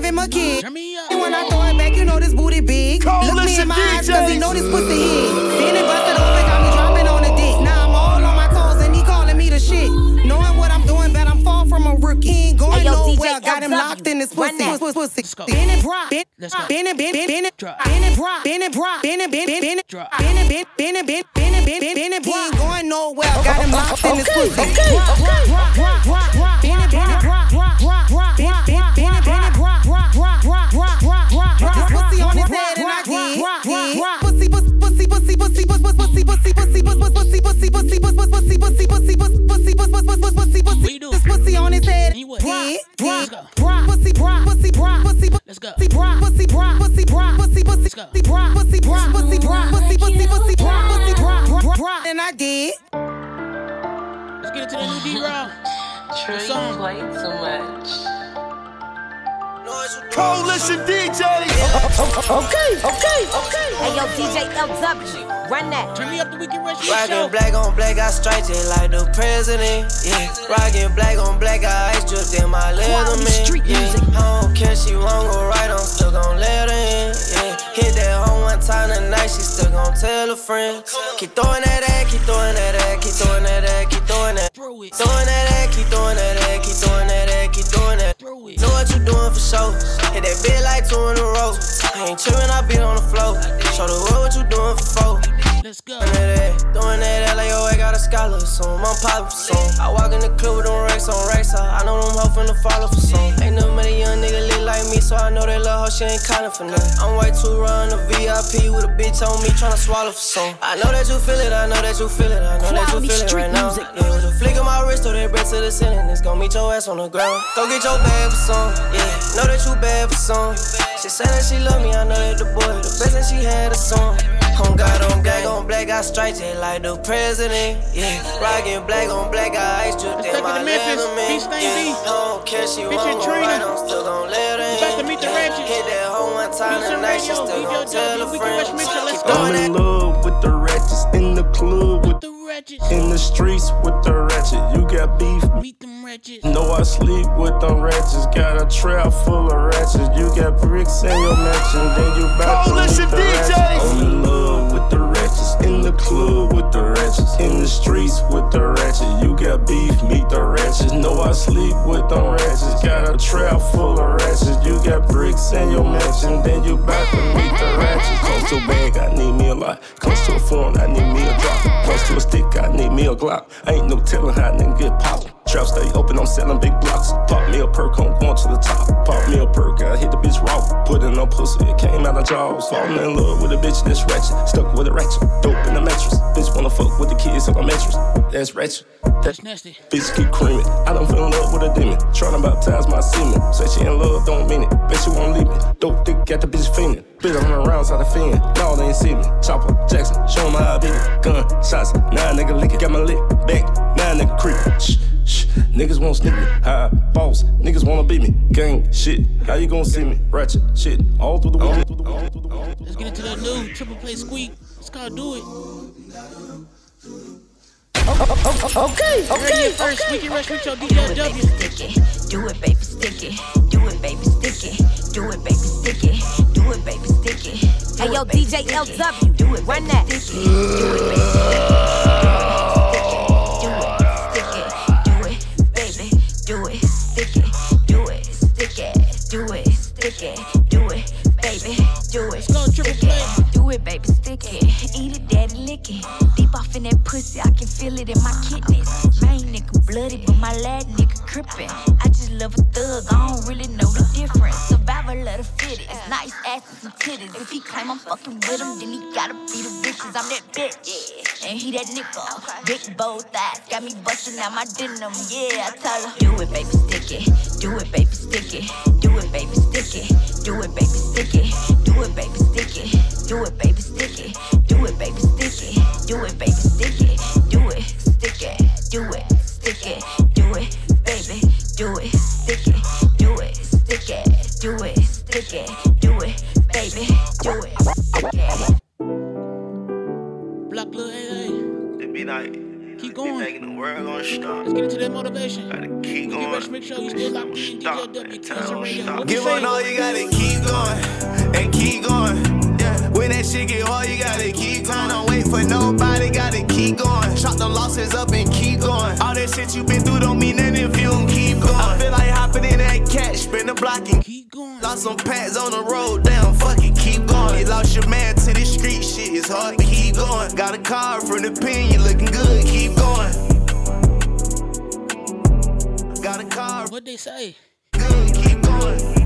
give him a kid. And when I throw it back, you know this booty big. Look me in my eyes, cause he know this pussy hit. Then it busted open, got me dropping on the dick. Now I'm all on my toes and he calling me the shit. Knowing what I'm doing, bet I'm far from a rookie. He ain't going Hey, yo, nowhere, DJ got him Elzaki, locked in this run pussy. that. pussy, pussy. Bend it, drop. Bend it, bend it, bend it, bend it, drop. Bend it, drop. Bend it, drop. Bend it, bend it, bend it, bend it, drop. Bend it, bend, bend it, bend, bend, Ben, ben, ben, he ain't going nowhere. Got him locked in his pussy. Okay, okay, okay. Benny, Benny, Benny, Benny, Benny, pussy, pussy, pussy, pussy, pussy, pussy, pussy, pussy, pussy, pussy, pussy, pussy, pussy. This pussy on his head. Did, did. Pussy, pussy, pussy, Let's go. Pussy, pussy, pussy, pussy, pussy, pussy, pussy, pussy, pussy, pussy, pussy, pussy, pussy, pussy, and I did. Let's get into the new D-Raw. True, you play too much. Coalition DJ. Okay, okay, okay. Hey yo, DJ LW, run that. Turn me up the weekend rush Rockin' black on black, I strike it like the president. Yeah, rockin' black on black, I ice dripped in my leather man. Yeah, I don't care, she won't go right, I'm still gon' let her in. Yeah, hit that home one time tonight, she still gon' tell her friends. Keep throwing that ass, keep throwing that ass, keep throwing that ass, keep throwing that. Throwing that ass, keep throwing that ass, keep throwing that ass, keep throwing that. For sure. Hit that bit like two in a row. I ain't trippin', I be on the floor. Show the world what you doing for four. Let's go. Doing that, that, I got a scholar, so I'm poppin' for some. I walk in the club with them racks on racks, I know them hoes finna follow for some. Ain't no many young nigga lit like me, so I know that little hoe, she ain't callin' for nothing. I'm way too run the VIP with a bitch on me, tryna swallow for some. I know that you feel it, I know that you feel it, I know that you feel it right now. Yeah, a flick of my wrist, throw that bread to the ceiling, it's gon' meet your ass on the ground. Go get your bag for some, yeah, know that you bad for some. She said that she love me, I know that the boy, the best that she had a song. On God, on black, on black, I strike it like the president. Yeah, rockin' black on black, I ice dripped in my leather man. Yeah, I don't care, she won't go right, I'm still gon' let her in. Yeah, hit that hoe one time tonight, she still gon' tell her friends. Keep I'm in love with the ratchets in the club. with the ratchets in the streets with the ratchet. You got beef? Meet them ratchets. No, I sleep with them ratchets. Got a trap full of ratchets. You got bricks in your mansion, then you bout to meet the ratchets. I'm in love with the ratchets in the club with the ratchets in the streets with the ratchet. You got beef? Meet the ratchets. No, I sleep with them ratchets. Got a trap full of ratchets. You got bricks in your mansion, then you bout to meet the ratchets. Comes to a bag, I need me a lot. Comes to a phone, I need me a drop. Comes to a stick, I need me a Glock. Ain't no telling how nigga get poppin'. Trap stay open, I'm selling big blocks. Pop me a perk, I'm going to the top. Pop me a perk, I hit the bitch raw. Put in on pussy, it came out of jaws. Falling in love with a bitch that's ratchet. Stuck with a ratchet, dope in the mattress. Bitch wanna fuck with the kids on the mattress. That's ratchet. That's nasty. Bitch keep creaming. I done fell in love with a demon. Tryna baptize my semen. Say she in love, don't mean it. Bet she won't leave me. Dope dick got the bitch fiending. Bit on the rounds out of fin. No, they ain't see me. Chopper, Jackson, show 'em how I beat it. Gun, shots, nine nigga lick it. Got my lick back, nine nigga creep. Shh, shh. Niggas won't sneak me. High boss, niggas wanna beat me. Gang shit, how you gon' see me? Ratchet shit, all through the weekend. Let's get into the new triple play squeak. It's called Do It. Okay, okay, first okay. weekend rush with your DLW. Do it, baby, stick it. Do it, baby, stick it. Do it, baby, stick it. Do it, baby, stick it. Hey yo, DJ LW, do it, run that. Do it, baby. Do it, stick it. Do it, stick it. Do it, stick it. Do it, baby. Do it. Stick it. Do it, baby. Stick it. Eat it, daddy, lick it. Deep that pussy, I can feel it in my kidneys. Main nigga bloody, but my lad nigga crippin'. I just love a thug, I don't really know the difference. Survival of the fittest. Nice asses and titties. If he claim I'm fucking with him, then he gotta be the bitches. I'm that bitch. Yeah. And he that nigga. Big bold thighs. Got me bustin' out my denim. Yeah, I tell her. Do it, baby, stick it. Do it, baby, stick it. Do it, baby, stick it. Do it, baby, stick it. Do it, baby, stick it. Do it, baby, stick it. Do it, baby, stick it. Do it, baby, stick it. Do it, stick it. Do it, stick it. Do it, baby. Do it, stick it. Do it, stick it. Do it, stick it. Do it, baby. Do it, stick it. Block little AA. It be like, Keep going. thinking the world gonna stop. Let's get into that motivation. Gotta keep Weekend going. rush, make sure you still locked in DLW Cousin Radio. What Give saying? on all you gotta keep going and keep going. When that shit get hard, you gotta keep going. Don't wait for nobody, gotta keep going. Chop the losses up and keep going. All that shit you been through don't mean nothing if you don't keep going. I feel like hopping in that cat, spin the block and keep going. Lost some pads on the road, damn, fuck it, keep going. You lost your man to this street shit, it's hard to keep going. Got a car from the pen, you looking good, keep going. Got a car. What'd they say? Good, keep going.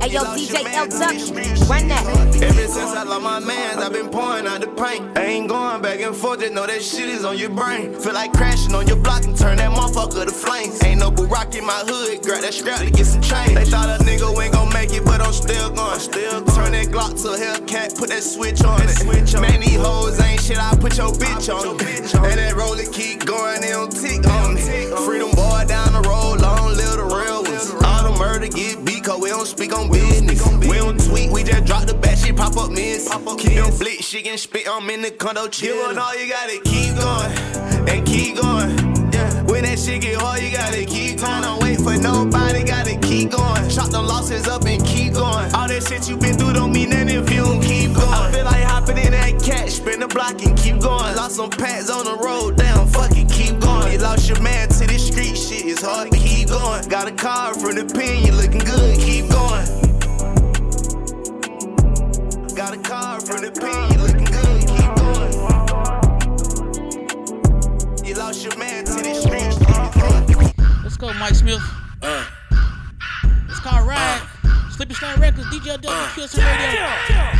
Hey yo, DJ LW, run that. Ever since I lost my mans, I've been pouring out the paint. I ain't going back and forth, just know that shit is on your brain. Feel like crashing on your block and turn that motherfucker to flames. Ain't no rock in my hood, grab that scrap to get some change. They thought a nigga ain't gon' make it, but I'm still going. Still turn that Glock to a Hellcat, put that switch on it. Switch on. Man, these hoes ain't shit, I put your bitch on it. And that roller keep going, they don't tick on it. Freedom boy down the road, long live the real ones. All the murder get beat, cause we don't speak on business. We don't tweet, we just drop the bat shit, pop up miss. Keep them flick shit and spit, I'm in the condo chill. Give all you gotta keep going, and keep going. Yeah. When that shit get hard, you gotta keep going. Don't wait for nobody, gotta keep going. Chop them losses up and keep going. All that shit you been through don't mean nothing if you don't keep going. I feel like hopping in that cat, spin the block and keep going. Lost some pads on the road, down, fuck it, keep going. You lost your man to this street shit, it's hard to keep going. Got a card from the pen, you looking good, keep going. Got a card from the pen, you looking good, keep going. You lost your man to this street shit. Let's go, Mike Smith. Uh. It's called Ride. Slippy Stone Records, DJ W, uh. Kill some radio.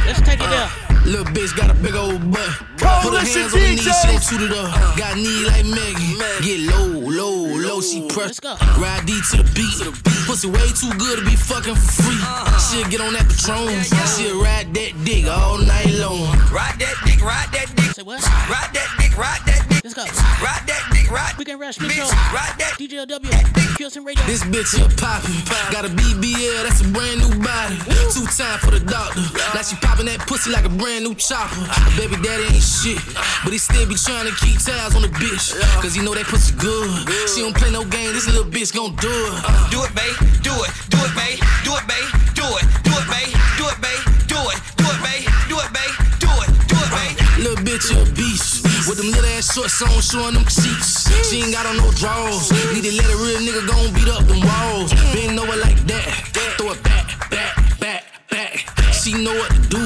Let's take it there. Little bitch got a big old butt. Put her hands on her knees, she gon' toot it up. Got knee like Maggie. Get low, low, low, she press. Ride D to the beat. Pussy way too good to be fucking for free. Uh-huh. She'll get on that Patron. She'll ride that dick all night long. Ride that dick, ride that dick. Say what? Ride that dick, ride that dick. Let's go. Ride that dick, ride. We can rush Smith Bitch, Show. ride that. DJ W, Kill some radio. This bitch here poppin'. Got a BBL, that's a brand new body. Two time for the doctor. Like she poppin' that pussy like a brand new chopper. Baby daddy ain't shit, but he still be trying to keep tabs on the bitch. Cause he know that pussy good. She don't play no game, this little bitch gon' do it. Do it, babe. Do it. Do it, babe. Do it, babe. Do it. Do it, babe. Do it, babe. Do it. Do it, babe. Do it, babe. Do it. Do it, babe. Little bitch a beast. With them little ass shorts on, showing them cheeks. She ain't got on no drawers. Need to let a real nigga gon' beat up them walls. Been know it like that. Throw it back, back, back, back. She know what to do.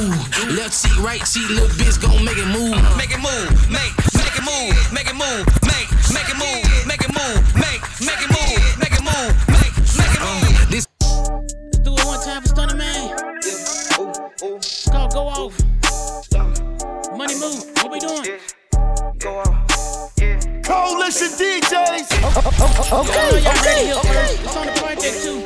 Left cheek, right cheek, little bitch gon' make it move. Make it move. Make. Make it move. Make it move. Make. Make it move. Make it move. Make. Coalition DJs. Okay, y'all ready here first. It's on the project too.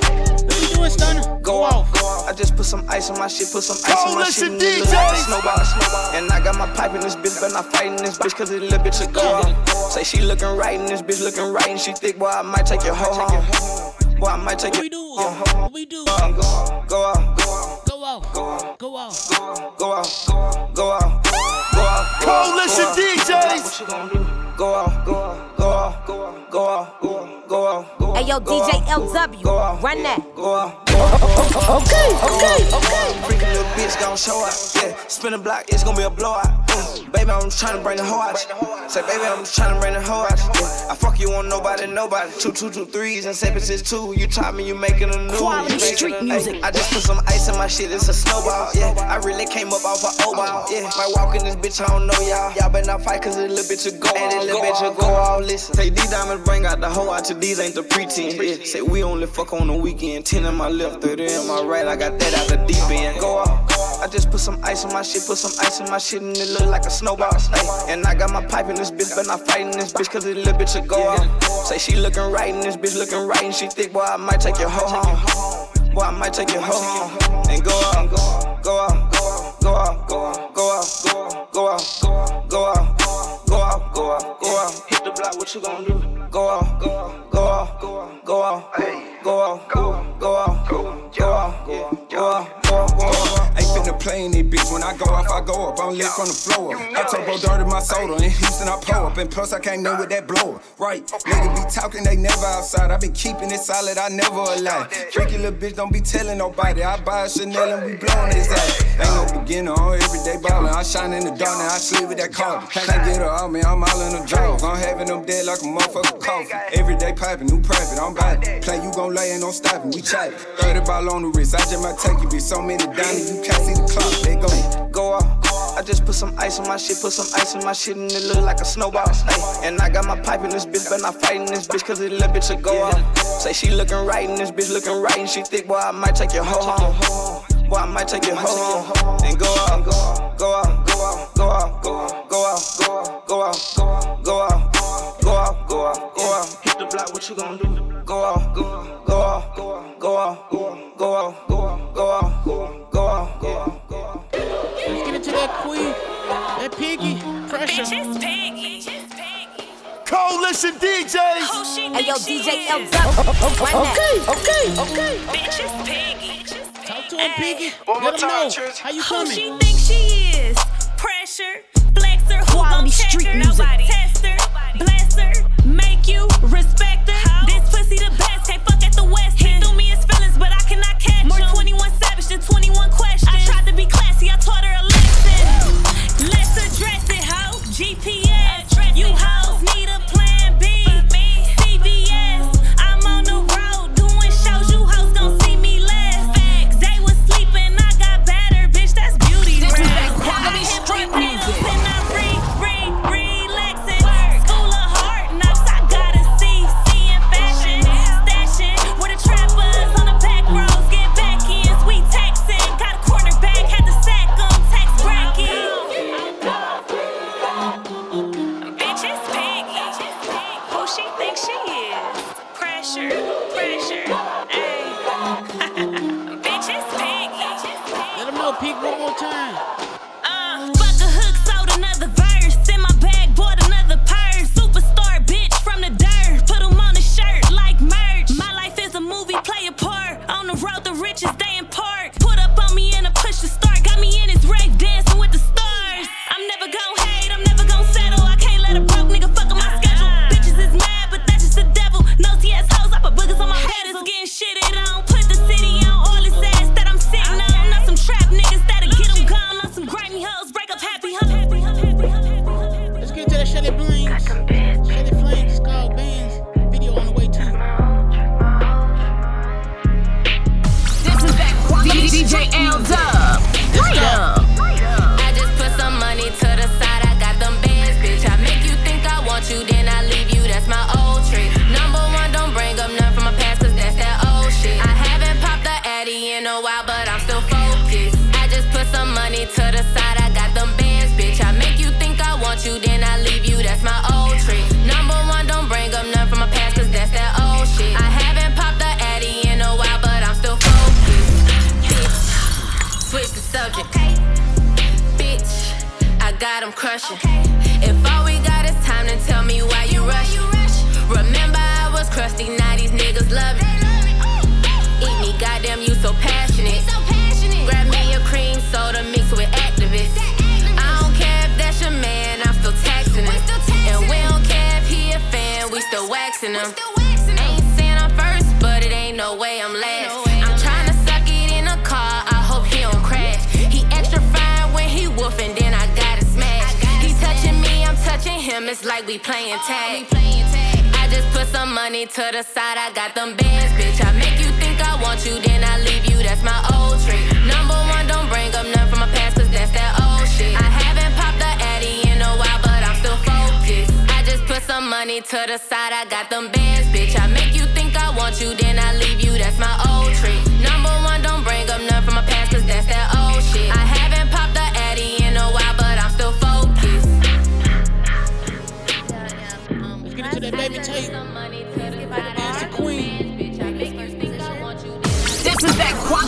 What we doing, Stunner? Go off. I just put some ice on my shit, put some ice on my shit. And it look like a snowball. And I got my pipe in this bitch, but not fighting this bitch, cause it a little bitch to go. Say she looking right, and this bitch looking right, and she thick, boy, I might take your hoe home. Boy, I might take What your we do? What we do? Go off, go off, Go off. Go off. go off, go off, go off, go off. Coalition DJs. What you gonna do? Go off, go off, go off, go off, go off, go off, go off. Hey yo, go DJ off, LW, go off, run that. Go off, go off. Okay, okay, okay. Freaky little bitch gon' show up. Yeah, spin a block, it's gonna be a blowout. Mm. Baby, I'm just tryna bring the hoe out. Say, baby, I'm just tryna bring the hoe out. Yeah, I fuck you on nobody, nobody. Two, two, two, threes and seven, six, two. You taught me, you making a new. Quality you street a- music. Ay, I just put some ice in my shit, it's a snowball. Yeah, I really came up off a O-ball. Yeah, might walk in this bitch, I don't know y'all. Y'all better not fight, cause this little bitch will go. And this little bitch will go all listen. Say, these diamonds bring out the hoe out these ain't the pretense. Yeah, say, we only fuck on the weekend. 10 in my left, 30 in my right. I got that out the deep end. Go off. I just put some ice on my shit, put some ice in my shit, and it look like a snowball. Ay, and I got my pipe in this bitch, but not fighting this bitch, cause this little bitch will go off. Say she looking right, and this bitch looking right, and she thick, boy, I might take your hoe home. Boy, I might take your hoe home. And go off, go off, go off, go off, go off, go off, go off, go off, go off, go off, go off, go off. Hit the block, what you gonna do? Go off, go off, go off, go off, go off, go off, go off, go off, go off, go off, go off. Ain't finna play in this bitch. When I go off, I go up. I'm lit from the floor. I turbo dirty my soda. In Houston, I pull up. And plus, I came in with that blower. Right. Nigga be talking, they never outside. I been keeping it solid, I never lie. Freaky little bitch, don't be telling nobody. I buy a Chanel and we blowing his ass. Ain't no beginner on everyday ballin'. I shine in the dark, now I sleep with that car. Can't get her out, man. I'm all in the drawers. I'm having them dead like a motherfucker coffee. Everyday piping, new private. I'm it. Play, you gon' lay and don't. We chat. 30 ball on the wrist. I just might take you, be so many down you can't see the clock. They go. Go off, I just put some ice on my shit, put some ice on my shit, and it look like a snowball. Ay, and I got my pipe in this bitch, but not fighting this bitch, cause it little bitch will go off. Say she looking right, and this bitch looking right, and she thick, boy, I might take your hoe home. Boy, I might take your hoe home. And go out, go out, go out, go out, go out, go out, go out, go out, go out, go out, go out, go out, go out, go out. Hit the block, what you gonna do? Go out, go out, go out, go out, go out, go out, go out, go out, go out, go out, go out, go out, go out. Let's get into that queen, that piggy, pressure. Bitch, it's Piggy. Coalition DJs. Hey, yo, DJ L. Okay, okay, okay. Bitch, it's Piggy. Talk to him, Piggy. Let him know how you coming. Who she think she is? Pressure, flexer, who gon' Quality check street her? music. Nobody.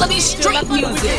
Is that quality street music.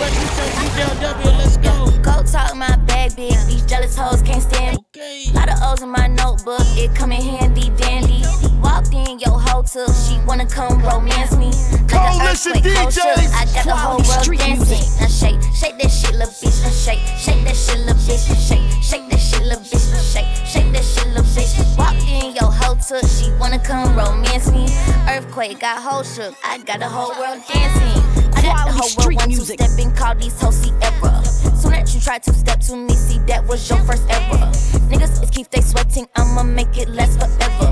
Let's go. Go talk my bag big. These jealous hoes can't stand me. Lot of O's in my notebook. It come in handy dandy. Walked in, yo, hoe took. She wanna come romance me. Like an Coalition earthquake, hoe. DJs. I got the whole world street dancing. Now shake, shake that shit, little bitch. Now shake, shake that shit, little bitch. Now shake, shake that shit, little bitch. Now shake, shake that shit, little bitch. Walked in, yo, hoe took. She wanna come romance me. Earthquake, got whole shook. I got the whole world dancing. I got the whole world one two stepping, call these hoes Sierra. Soon that you try to step to me, see that was your first ever. Niggas is keep they sweating, I'ma make it last forever.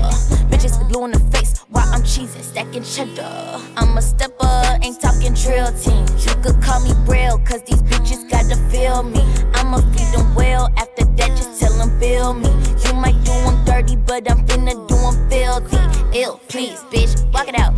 Bitches blue in the face while I'm cheesing, stacking cheddar. I'm a stepper, ain't talking trail team. You could call me Braille, cause these bitches gotta feel me. I'ma feed them well, after that just tell them feel me. You might do them dirty, but I'm finna do them filthy. Ill, please, bitch, walk it out.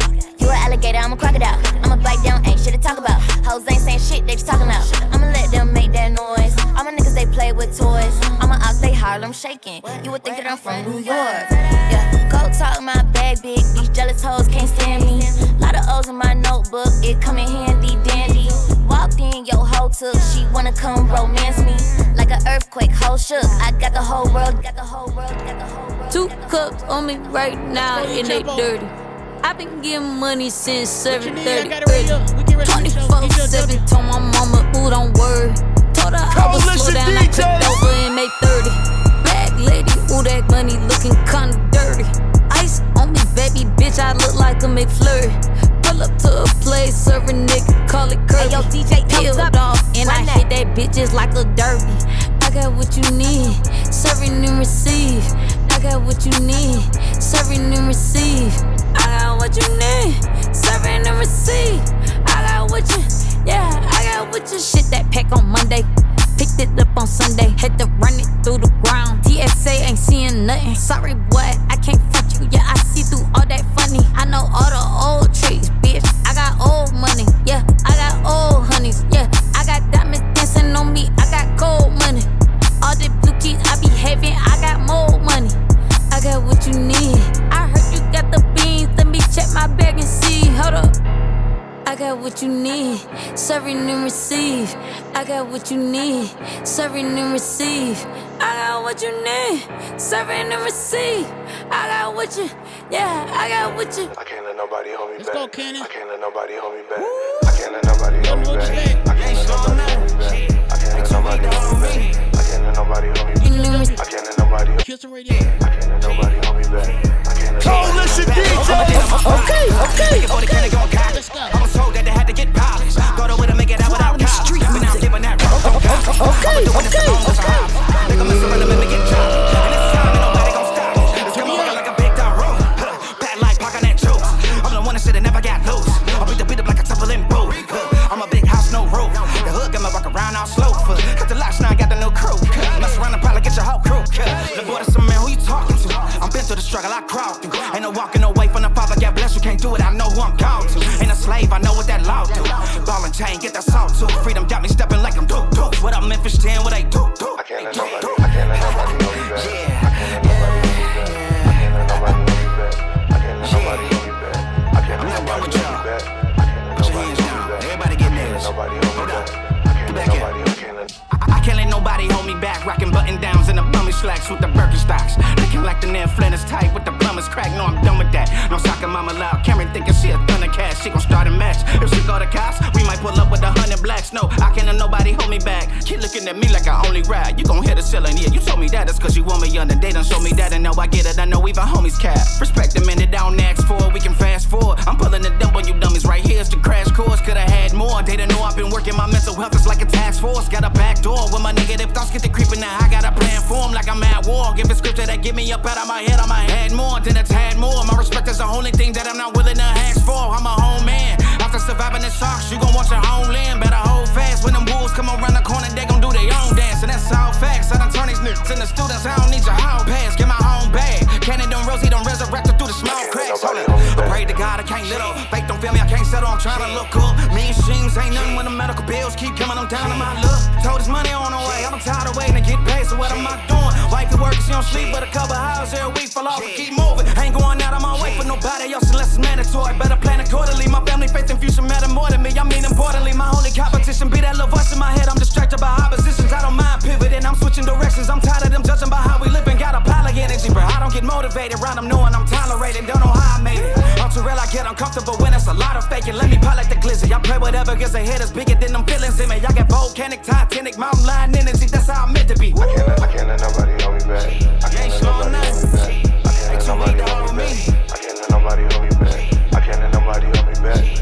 An alligator, I'm a crocodile. I'ma bite down, ain't shit to talk about. Hoes ain't saying shit, they just talking loud. I'ma let them make that noise. All my niggas, they play with toys. I'ma out, they Harlem shaking. You would think that I'm from New York. Yeah, go talk my bag big. These jealous hoes can't stand me. Lot of O's in my notebook, it come in handy dandy. Walked in, your hoe took. She wanna come romance me. Like an earthquake, whole shook. I got the whole world, got the whole world, got the whole world. Two cups on me right now, and they dirty. I been getting money since 7:30. 24 7 told my mama, ooh, don't worry. Told her I was slow down, I took over and made 30. Black lady, ooh, that money looking kinda dirty. Ice on me, baby, bitch, I look like a McFlurry. Pull up to a place, serve a nigga, call it Kirby. Hey, yo, DJ, peeled off, and I hit that bitch just like a derby. I got what you need, serving and receive. I got what you need, serving and receive. I got what you need, serving and receive. I got what you, yeah, I got what you. Shit that pack on Monday. Picked it up on Sunday, had to run it through the ground. TSA ain't seeing nothing. Sorry, boy, I can't fuck you. Yeah, I see through all that funny. I know all the old tricks, bitch. I got old money, yeah. I got old honeys, yeah. I got diamonds dancing on me. I got gold money. All the blue keys I be having, I got more money. I got what you need. I heard you got the check my bag and see. Hold up. I got what you need, serving and receive. I got what you need, serving and receive. I got what you need, serving and receive. I got what you, yeah, I got what you. I can't let nobody hold me Let's back. go, Cannon. I can't let nobody hold me back. I can't let nobody hold me back. I can't let nobody hold me back. I can't let nobody hold me back. I can't let nobody hold me back. I can't let nobody. Kiss radio. I can't let nobody hold me back. I can't let Coalition DJ. Okay, okay, okay. Let's go. I was told that they had to get polished. Go to way to make it out without cops. But now I'm giving that road on God. Okay, I'ma okay, alone as a hobby. Nigga mess around and make me get chopped. And this time ain't nobody gon' stop. It's coming looking like a big dog room. Pat like pocket that juice. I'm the one that should've never got loose. I beat the beat up like a temple in I'm a big house, no roof. The hood got me walk around all slow. Huh. Cause the last night got the new crew. Huh. Mess around and probably get your whole crew. Huh. The boy, some struggle, I crawled through. Ain't no walking away from the father, God bless you, can't do it, I know who I'm called to. Ain't a slave, I know what that law do. Ball and chain, get that salt too. Freedom got me stepping like I'm do do. What up, Memphis 10, what they do do. I can't let nobody. I can't let nobody me that. That's cause you want me. And they done show me that. And now I get it. I know even homies cap. Respect the minute down next for. We can fast forward. I'm pulling the dump on you dummies right here's the crash course. Could've had more. They didn't know I've been working my mental health. It's like a task force. Got a back door when my negative thoughts get to creeping now. I got a plan for 'em like I'm at war. Give a scripture that get me up out of my head. I'ma had more than a tad look cool. Me and Sheems ain't nothing when the medical bills keep coming. I'm down to my luck. Told his money on the way. I'm tired of waiting to get paid. So what am I doing? Wife at work, she don't sleep, but a couple hours every week. Fall off and keep moving. Ain't going out of my way for nobody else unless it's mandatory. Better plan accordingly. My family, faith, and future matter more than me. I mean, importantly, my only competition be that little voice in my head. I'm distracted by oppositions. I don't mind pivoting. I'm switching directions. I'm tired of them judging by how we live and got a lot energy, but I don't get motivated. Round them knowing I'm tolerated, don't know how I made it. I'm too real, I get uncomfortable when it's a lot of faking. Let me pilot the glizzy. I play whatever gets ahead is bigger than them feelings in me. I got volcanic, titanic, mountain lion energy. That's how I'm meant to be. I can't let, nobody hold me back. I can't let nobody hold me back. I can't let nobody hold me back. I can't let nobody hold me back. I can't let nobody hold me back.